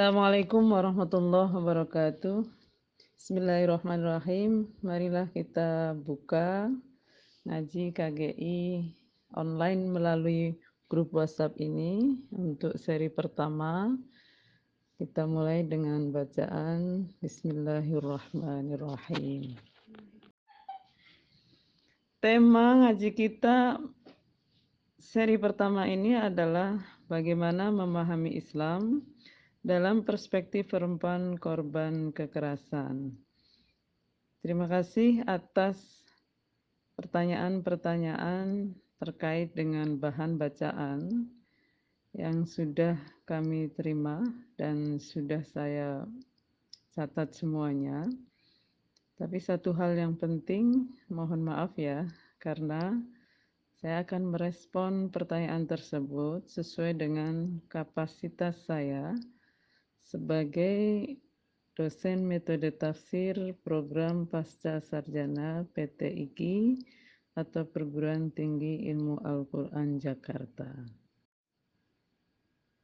Assalamualaikum warahmatullahi wabarakatuh. Bismillahirrahmanirrahim. Marilah kita buka ngaji KGI online melalui grup WhatsApp ini untuk seri pertama. Kita mulai dengan bacaan Bismillahirrahmanirrahim. Tema ngaji kita seri pertama ini adalah bagaimana memahami Islam dalam perspektif perempuan korban kekerasan. Terima kasih atas pertanyaan-pertanyaan terkait dengan bahan bacaan yang sudah kami terima dan sudah saya catat semuanya. Tapi satu hal yang penting, mohon maaf ya, karena saya akan merespon pertanyaan tersebut sesuai dengan kapasitas saya sebagai dosen metode tafsir program pasca sarjana PT IKI atau Perguruan Tinggi Ilmu Al-Quran Jakarta.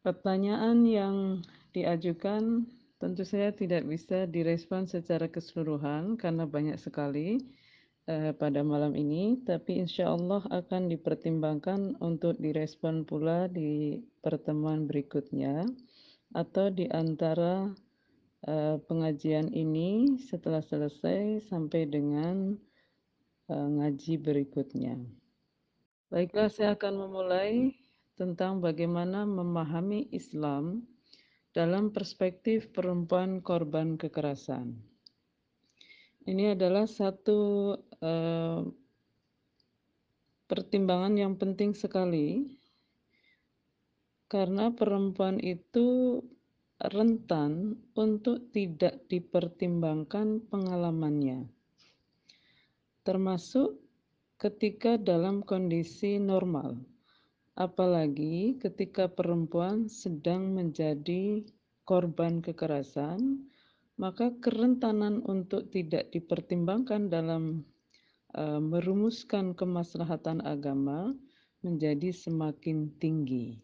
Pertanyaan yang diajukan tentu saya tidak bisa direspon secara keseluruhan karena banyak sekali eh, pada malam ini, tapi insya Allah akan dipertimbangkan untuk direspon pula di pertemuan berikutnya atau di antara uh, pengajian ini setelah selesai sampai dengan uh, ngaji berikutnya. Baiklah, saya akan memulai tentang bagaimana memahami Islam dalam perspektif perempuan korban kekerasan. Ini adalah satu uh, pertimbangan yang penting sekali karena perempuan itu rentan untuk tidak dipertimbangkan pengalamannya, termasuk ketika dalam kondisi normal, apalagi ketika perempuan sedang menjadi korban kekerasan, maka kerentanan untuk tidak dipertimbangkan dalam uh, merumuskan kemaslahatan agama menjadi semakin tinggi.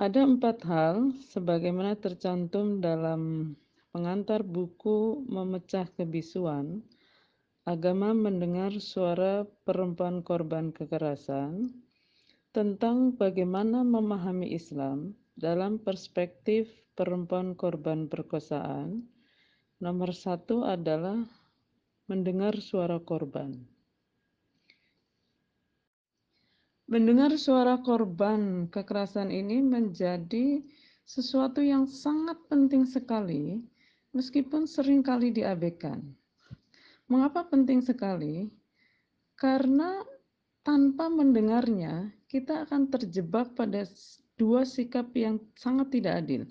Ada empat hal sebagaimana tercantum dalam pengantar buku Memecah Kebisuan, Agama Mendengar Suara Perempuan Korban Kekerasan, tentang bagaimana memahami Islam dalam perspektif perempuan korban perkosaan. Nomor satu adalah mendengar suara korban. Mendengar suara korban kekerasan ini menjadi sesuatu yang sangat penting sekali, meskipun sering kali diabaikan. Mengapa penting sekali? Karena tanpa mendengarnya, kita akan terjebak pada dua sikap yang sangat tidak adil.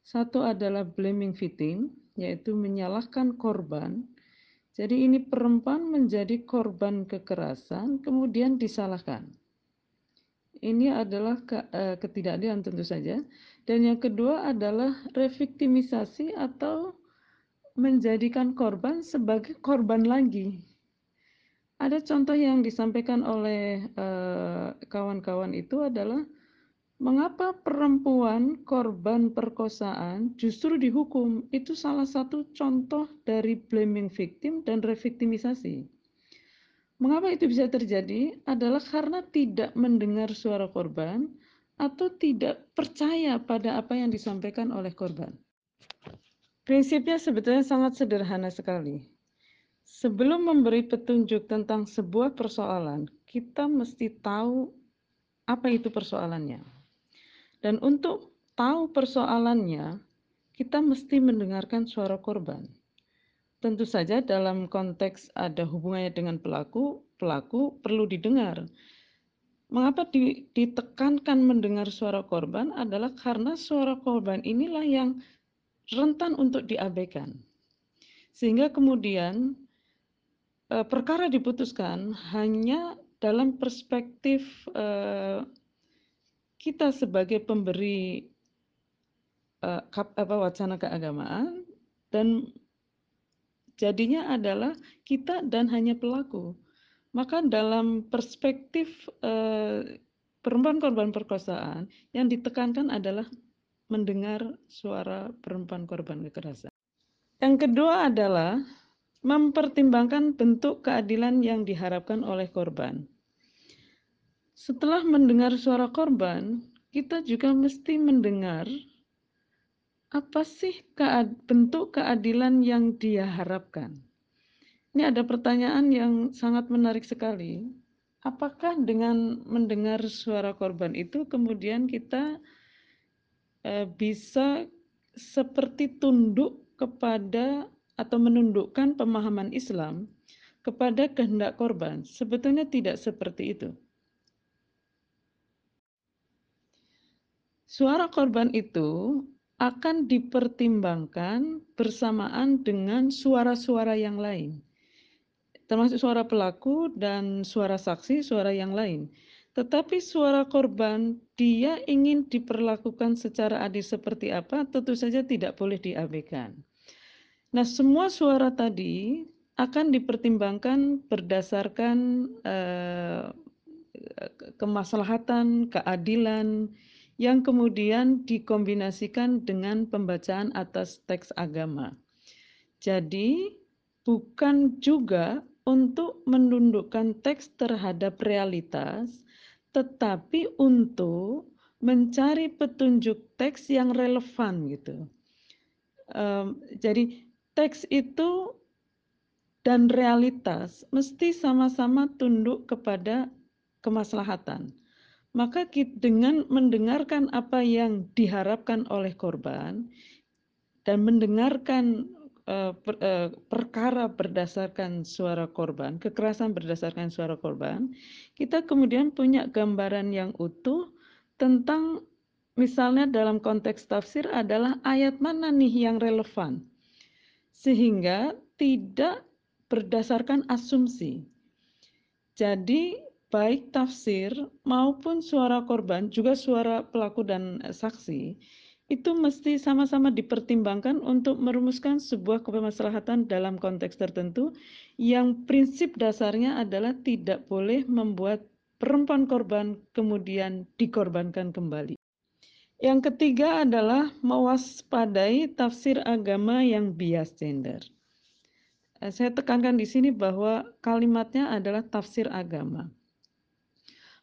Satu adalah blaming victim, yaitu menyalahkan korban. Jadi ini perempuan menjadi korban kekerasan, kemudian disalahkan ini adalah ke, uh, ketidakadilan tentu saja. Dan yang kedua adalah reviktimisasi atau menjadikan korban sebagai korban lagi. Ada contoh yang disampaikan oleh eh, kawan-kawan itu adalah mengapa perempuan korban perkosaan justru dihukum. Itu salah satu contoh dari blaming victim dan reviktimisasi. Mengapa itu bisa terjadi? Adalah karena tidak mendengar suara korban atau tidak percaya pada apa yang disampaikan oleh korban. Prinsipnya sebetulnya sangat sederhana sekali. Sebelum memberi petunjuk tentang sebuah persoalan, kita mesti tahu apa itu persoalannya. Dan untuk tahu persoalannya, kita mesti mendengarkan suara korban. Tentu saja dalam konteks ada hubungannya dengan pelaku, pelaku perlu didengar. Mengapa ditekankan mendengar suara korban adalah karena suara korban inilah yang rentan untuk diabaikan. Sehingga kemudian e, perkara diputuskan hanya dalam perspektif e, kita sebagai pemberi e, wacana keagamaan dan Jadinya adalah kita dan hanya pelaku. Maka dalam perspektif eh, perempuan korban perkosaan yang ditekankan adalah mendengar suara perempuan korban kekerasan. Yang kedua adalah mempertimbangkan bentuk keadilan yang diharapkan oleh korban. Setelah mendengar suara korban, kita juga mesti mendengar apa sih bentuk keadilan yang dia harapkan. Ini ada pertanyaan yang sangat menarik sekali. Apakah dengan mendengar suara korban itu kemudian kita eh, bisa seperti tunduk kepada atau menundukkan pemahaman Islam kepada kehendak korban? Sebetulnya tidak seperti itu. Suara korban itu akan dipertimbangkan bersamaan dengan suara-suara yang lain, termasuk suara pelaku dan suara saksi, suara yang lain. Tetapi suara korban, dia ingin diperlakukan secara adil seperti apa, tentu saja tidak boleh diabaikan. Nah, semua suara tadi akan dipertimbangkan berdasarkan eh, kemaslahatan, keadilan, yang kemudian dikombinasikan dengan pembacaan atas teks agama. Jadi, bukan juga untuk menundukkan teks terhadap realitas, tetapi untuk mencari petunjuk teks yang relevan gitu. Um, jadi teks itu dan realitas mesti sama-sama tunduk kepada kemaslahatan. Maka dengan mendengarkan apa yang diharapkan oleh korban dan mendengarkan per, uh, perkara berdasarkan suara korban, kekerasan berdasarkan suara korban, kita kemudian punya gambaran yang utuh tentang misalnya dalam konteks tafsir adalah ayat mana nih yang relevan. Sehingga tidak berdasarkan asumsi. Jadi baik tafsir maupun suara korban, juga suara pelaku dan saksi, itu mesti sama-sama dipertimbangkan untuk merumuskan sebuah kemaslahatan dalam konteks tertentu yang prinsip dasarnya adalah tidak boleh membuat perempuan korban kemudian dikorbankan kembali. Yang ketiga adalah mewaspadai tafsir agama yang bias gender. Eh, saya tekankan di sini bahwa kalimatnya adalah tafsir agama.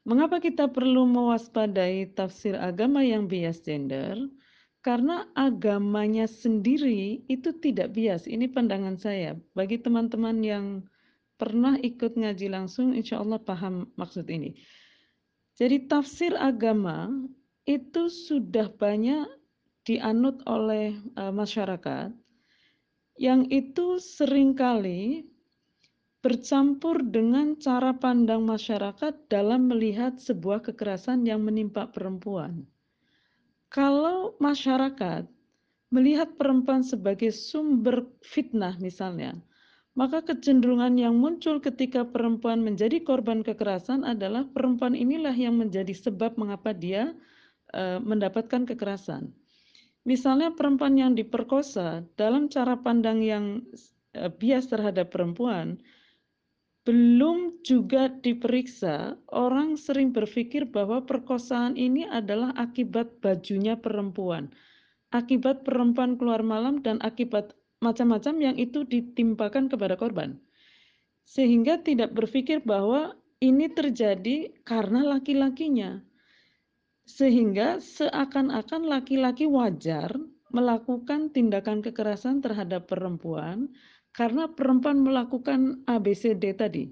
Mengapa kita perlu mewaspadai tafsir agama yang bias gender? Karena agamanya sendiri itu tidak bias. Ini pandangan saya. Bagi teman-teman yang pernah ikut ngaji langsung, insya Allah paham maksud ini. Jadi tafsir agama itu sudah banyak dianut oleh uh, masyarakat yang itu sering kali bercampur dengan cara pandang masyarakat dalam melihat sebuah kekerasan yang menimpa perempuan. Kalau masyarakat melihat perempuan sebagai sumber fitnah misalnya, maka kecenderungan yang muncul ketika perempuan menjadi korban kekerasan adalah perempuan inilah yang menjadi sebab mengapa dia uh, mendapatkan kekerasan. Misalnya perempuan yang diperkosa dalam cara pandang yang uh, bias terhadap perempuan, belum juga diperiksa, orang sering berpikir bahwa perkosaan ini adalah akibat bajunya perempuan, akibat perempuan keluar malam, dan akibat macam-macam yang itu ditimpakan kepada korban. Sehingga tidak berpikir bahwa ini terjadi karena laki-lakinya. Sehingga seakan-akan laki-laki wajar melakukan tindakan kekerasan terhadap perempuan karena perempuan melakukan ABCD tadi.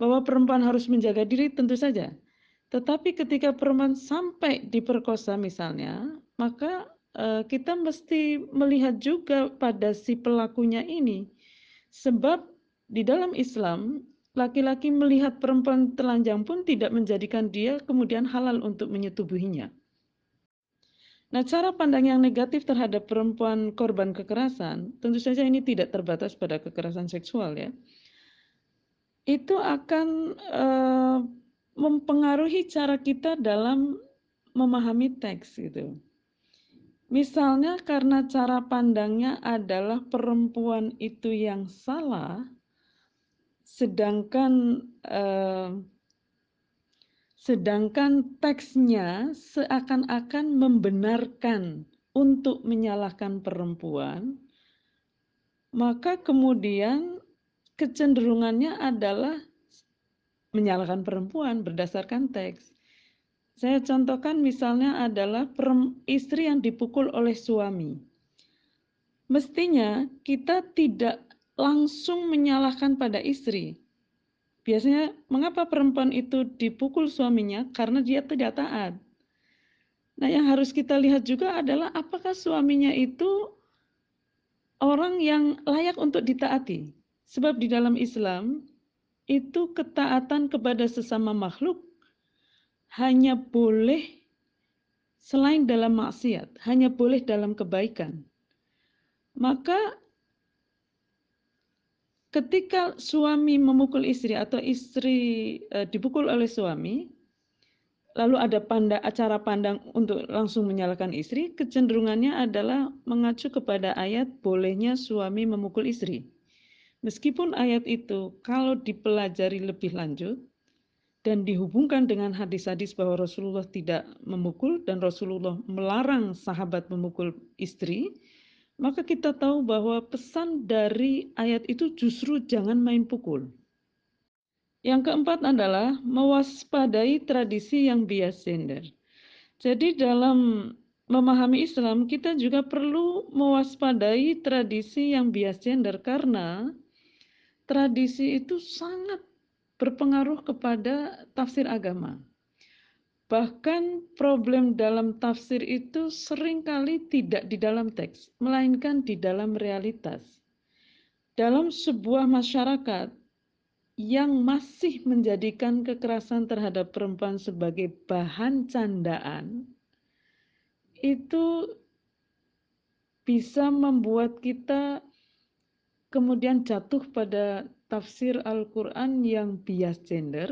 Bahwa perempuan harus menjaga diri tentu saja. Tetapi ketika perempuan sampai diperkosa misalnya, maka uh, kita mesti melihat juga pada si pelakunya ini. Sebab di dalam Islam, laki-laki melihat perempuan telanjang pun tidak menjadikan dia kemudian halal untuk menyetubuhinya. Nah, cara pandang yang negatif terhadap perempuan korban kekerasan, tentu saja ini tidak terbatas pada kekerasan seksual ya. Itu akan uh, mempengaruhi cara kita dalam memahami teks gitu. Misalnya karena cara pandangnya adalah perempuan itu yang salah, sedangkan uh, sedangkan teksnya seakan-akan membenarkan untuk menyalahkan perempuan, maka kemudian kecenderungannya adalah menyalahkan perempuan berdasarkan teks. Saya contohkan misalnya adalah istri yang dipukul oleh suami. Mestinya kita tidak langsung menyalahkan pada istri. Biasanya mengapa perempuan itu dipukul suaminya? Karena dia tidak taat. Nah, yang harus kita lihat juga adalah apakah suaminya itu orang yang layak untuk ditaati. Sebab di dalam Islam itu ketaatan kepada sesama makhluk hanya boleh selain dalam maksiat, hanya boleh dalam kebaikan. Maka ketika suami memukul istri atau istri e, dipukul oleh suami, lalu ada panda, acara pandang untuk langsung menyalahkan istri, kecenderungannya adalah mengacu kepada ayat bolehnya suami memukul istri. Meskipun ayat itu kalau dipelajari lebih lanjut dan dihubungkan dengan hadis-hadis bahwa Rasulullah tidak memukul dan Rasulullah melarang sahabat memukul istri, maka kita tahu bahwa pesan dari ayat itu justru jangan main pukul. Yang keempat adalah mewaspadai tradisi yang bias gender. Jadi dalam memahami Islam kita juga perlu mewaspadai tradisi yang bias gender karena tradisi itu sangat berpengaruh kepada tafsir agama. Bahkan problem dalam tafsir itu sering kali tidak di dalam teks, melainkan di dalam realitas. Dalam sebuah masyarakat yang masih menjadikan kekerasan terhadap perempuan sebagai bahan candaan, itu bisa membuat kita kemudian jatuh pada tafsir Al-Quran yang bias gender,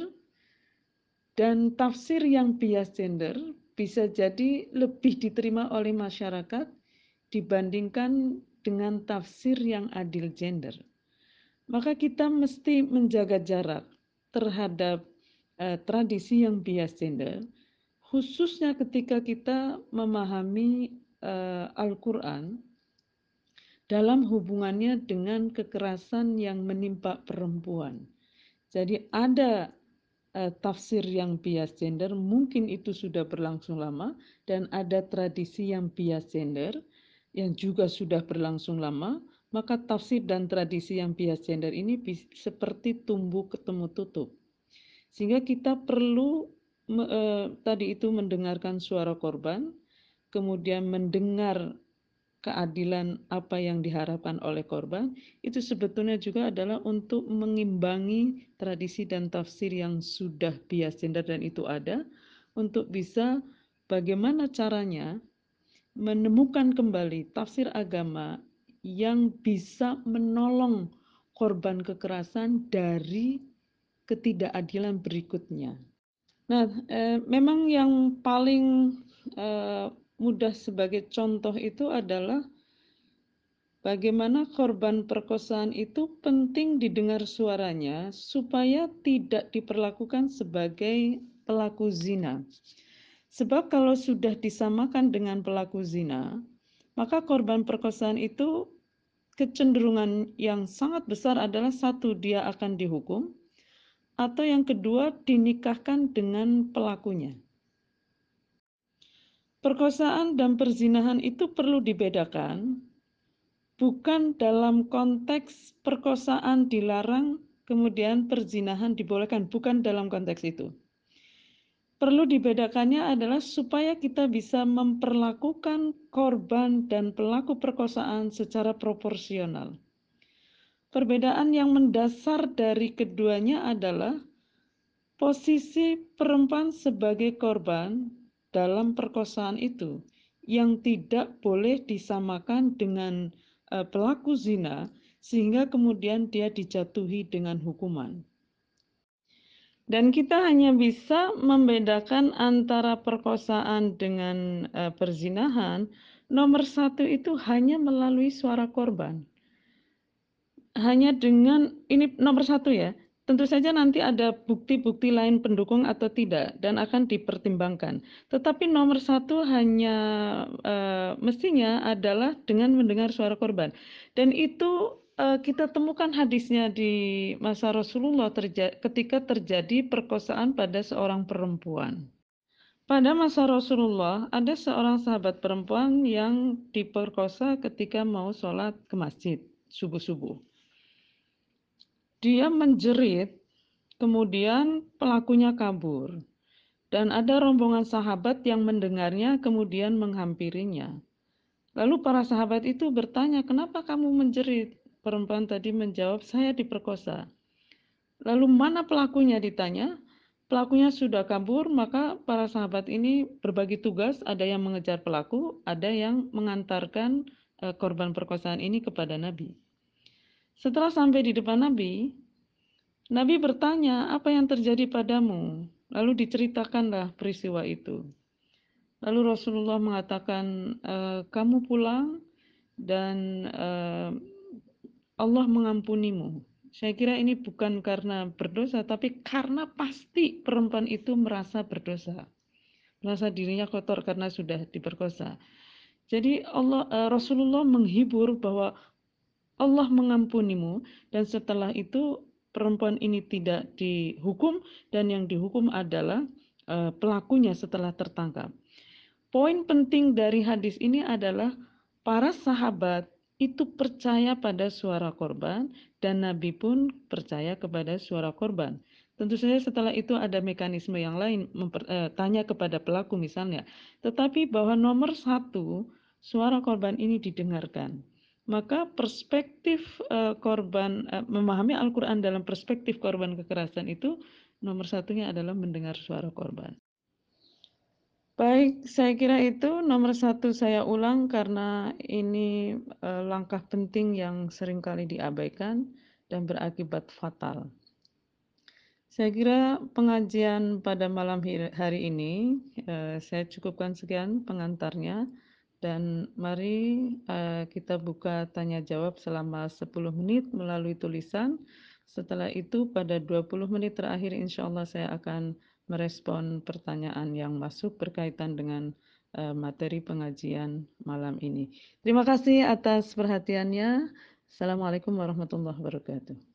dan tafsir yang bias gender bisa jadi lebih diterima oleh masyarakat dibandingkan dengan tafsir yang adil gender maka kita mesti menjaga jarak terhadap uh, tradisi yang bias gender, khususnya ketika kita memahami uh, Al-Quran dalam hubungannya dengan kekerasan yang menimpa perempuan. Jadi ada uh, tafsir yang bias gender, mungkin itu sudah berlangsung lama, dan ada tradisi yang bias gender yang juga sudah berlangsung lama, maka tafsir dan tradisi yang bias gender ini seperti tumbuh ketemu tutup. Sehingga kita perlu eh, tadi itu mendengarkan suara korban, kemudian mendengar keadilan apa yang diharapkan oleh korban, itu sebetulnya juga adalah untuk mengimbangi tradisi dan tafsir yang sudah bias gender dan itu ada, untuk bisa bagaimana caranya menemukan kembali tafsir agama yang bisa menolong korban kekerasan dari ketidakadilan berikutnya. Nah, eh, memang yang paling eh, mudah sebagai contoh itu adalah bagaimana korban perkosaan itu penting didengar suaranya supaya tidak diperlakukan sebagai pelaku zina. Sebab kalau sudah disamakan dengan pelaku zina, maka korban perkosaan itu kecenderungan yang sangat besar adalah satu dia akan dihukum atau yang kedua dinikahkan dengan pelakunya. Perkosaan dan perzinahan itu perlu dibedakan bukan dalam konteks perkosaan dilarang kemudian perzinahan dibolehkan bukan dalam konteks itu perlu dibedakannya adalah supaya kita bisa memperlakukan korban dan pelaku perkosaan secara proporsional. Perbedaan yang mendasar dari keduanya adalah posisi perempuan sebagai korban dalam perkosaan itu yang tidak boleh disamakan dengan eh, pelaku zina sehingga kemudian dia dijatuhi dengan hukuman. Dan kita hanya bisa membedakan antara perkosaan dengan uh, perzinahan. Nomor satu itu hanya melalui suara korban. Hanya dengan ini nomor satu ya, Tentu saja nanti ada bukti-bukti lain pendukung atau tidak dan akan dipertimbangkan. Tetapi nomor satu hanya uh, mestinya adalah dengan mendengar suara korban. Dan itu uh, kita temukan hadisnya di masa Rasulullah terja ketika terjadi perkosaan pada seorang perempuan. Pada masa Rasulullah, ada seorang sahabat perempuan yang diperkosa ketika mau sholat ke masjid subuh-subuh. Dia menjerit, kemudian pelakunya kabur. Dan ada rombongan sahabat yang mendengarnya kemudian menghampirinya. Lalu para sahabat itu bertanya, "Kenapa kamu menjerit?" Perempuan tadi menjawab, "Saya diperkosa." Lalu mana pelakunya ditanya? Pelakunya sudah kabur, maka para sahabat ini berbagi tugas, ada yang mengejar pelaku, ada yang mengantarkan eh, korban perkosaan ini kepada Nabi. Setelah sampai di depan Nabi, Nabi bertanya, "Apa yang terjadi padamu?" Lalu diceritakanlah peristiwa itu. Lalu Rasulullah mengatakan, e, "Kamu pulang dan e, Allah mengampunimu." Saya kira ini bukan karena berdosa, tapi karena pasti perempuan itu merasa berdosa, merasa dirinya kotor karena sudah diperkosa. Jadi Allah e, Rasulullah menghibur bahwa Allah mengampunimu dan setelah itu perempuan ini tidak dihukum dan yang dihukum adalah uh, pelakunya setelah tertangkap. Poin penting dari hadis ini adalah para sahabat itu percaya pada suara korban dan Nabi pun percaya kepada suara korban. Tentu saja setelah itu ada mekanisme yang lain, eh, tanya kepada pelaku misalnya. Tetapi bahwa nomor satu, suara korban ini didengarkan maka perspektif uh, korban uh, memahami Al-Quran dalam perspektif korban kekerasan itu nomor satunya adalah mendengar suara korban. Baik, saya kira itu nomor satu saya ulang karena ini uh, langkah penting yang sering kali diabaikan dan berakibat fatal. Saya kira pengajian pada malam hari ini uh, saya cukupkan sekian pengantarnya. Dan mari uh, kita buka tanya jawab selama 10 menit melalui tulisan. Setelah itu pada 20 menit terakhir insya Allah saya akan merespon pertanyaan yang masuk berkaitan dengan uh, materi pengajian malam ini. Terima kasih atas perhatiannya. Assalamualaikum warahmatullahi wabarakatuh.